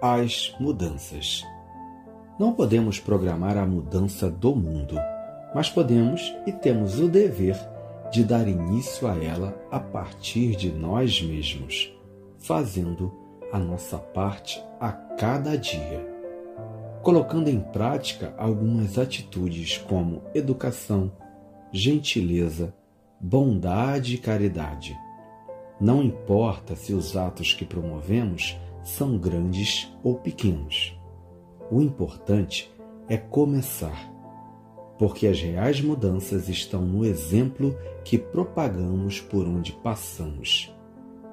as mudanças. Não podemos programar a mudança do mundo, mas podemos e temos o dever de dar início a ela a partir de nós mesmos, fazendo a nossa parte a cada dia, colocando em prática algumas atitudes como educação, gentileza, bondade e caridade. Não importa se os atos que promovemos são grandes ou pequenos. O importante é começar, porque as reais mudanças estão no exemplo que propagamos por onde passamos.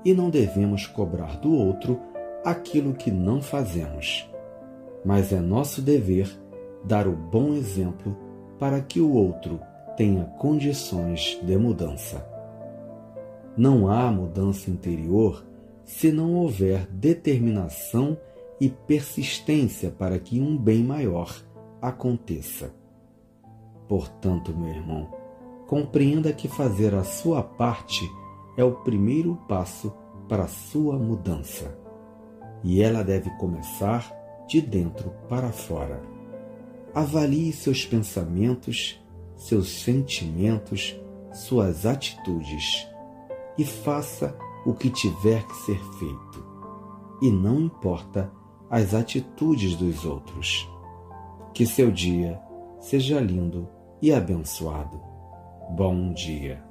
E não devemos cobrar do outro aquilo que não fazemos. Mas é nosso dever dar o bom exemplo para que o outro tenha condições de mudança. Não há mudança interior se não houver determinação e persistência para que um bem maior aconteça. Portanto, meu irmão, compreenda que fazer a sua parte é o primeiro passo para a sua mudança. E ela deve começar de dentro para fora. Avalie seus pensamentos, seus sentimentos, suas atitudes e faça o que tiver que ser feito, e não importa as atitudes dos outros. Que seu dia seja lindo e abençoado. Bom dia.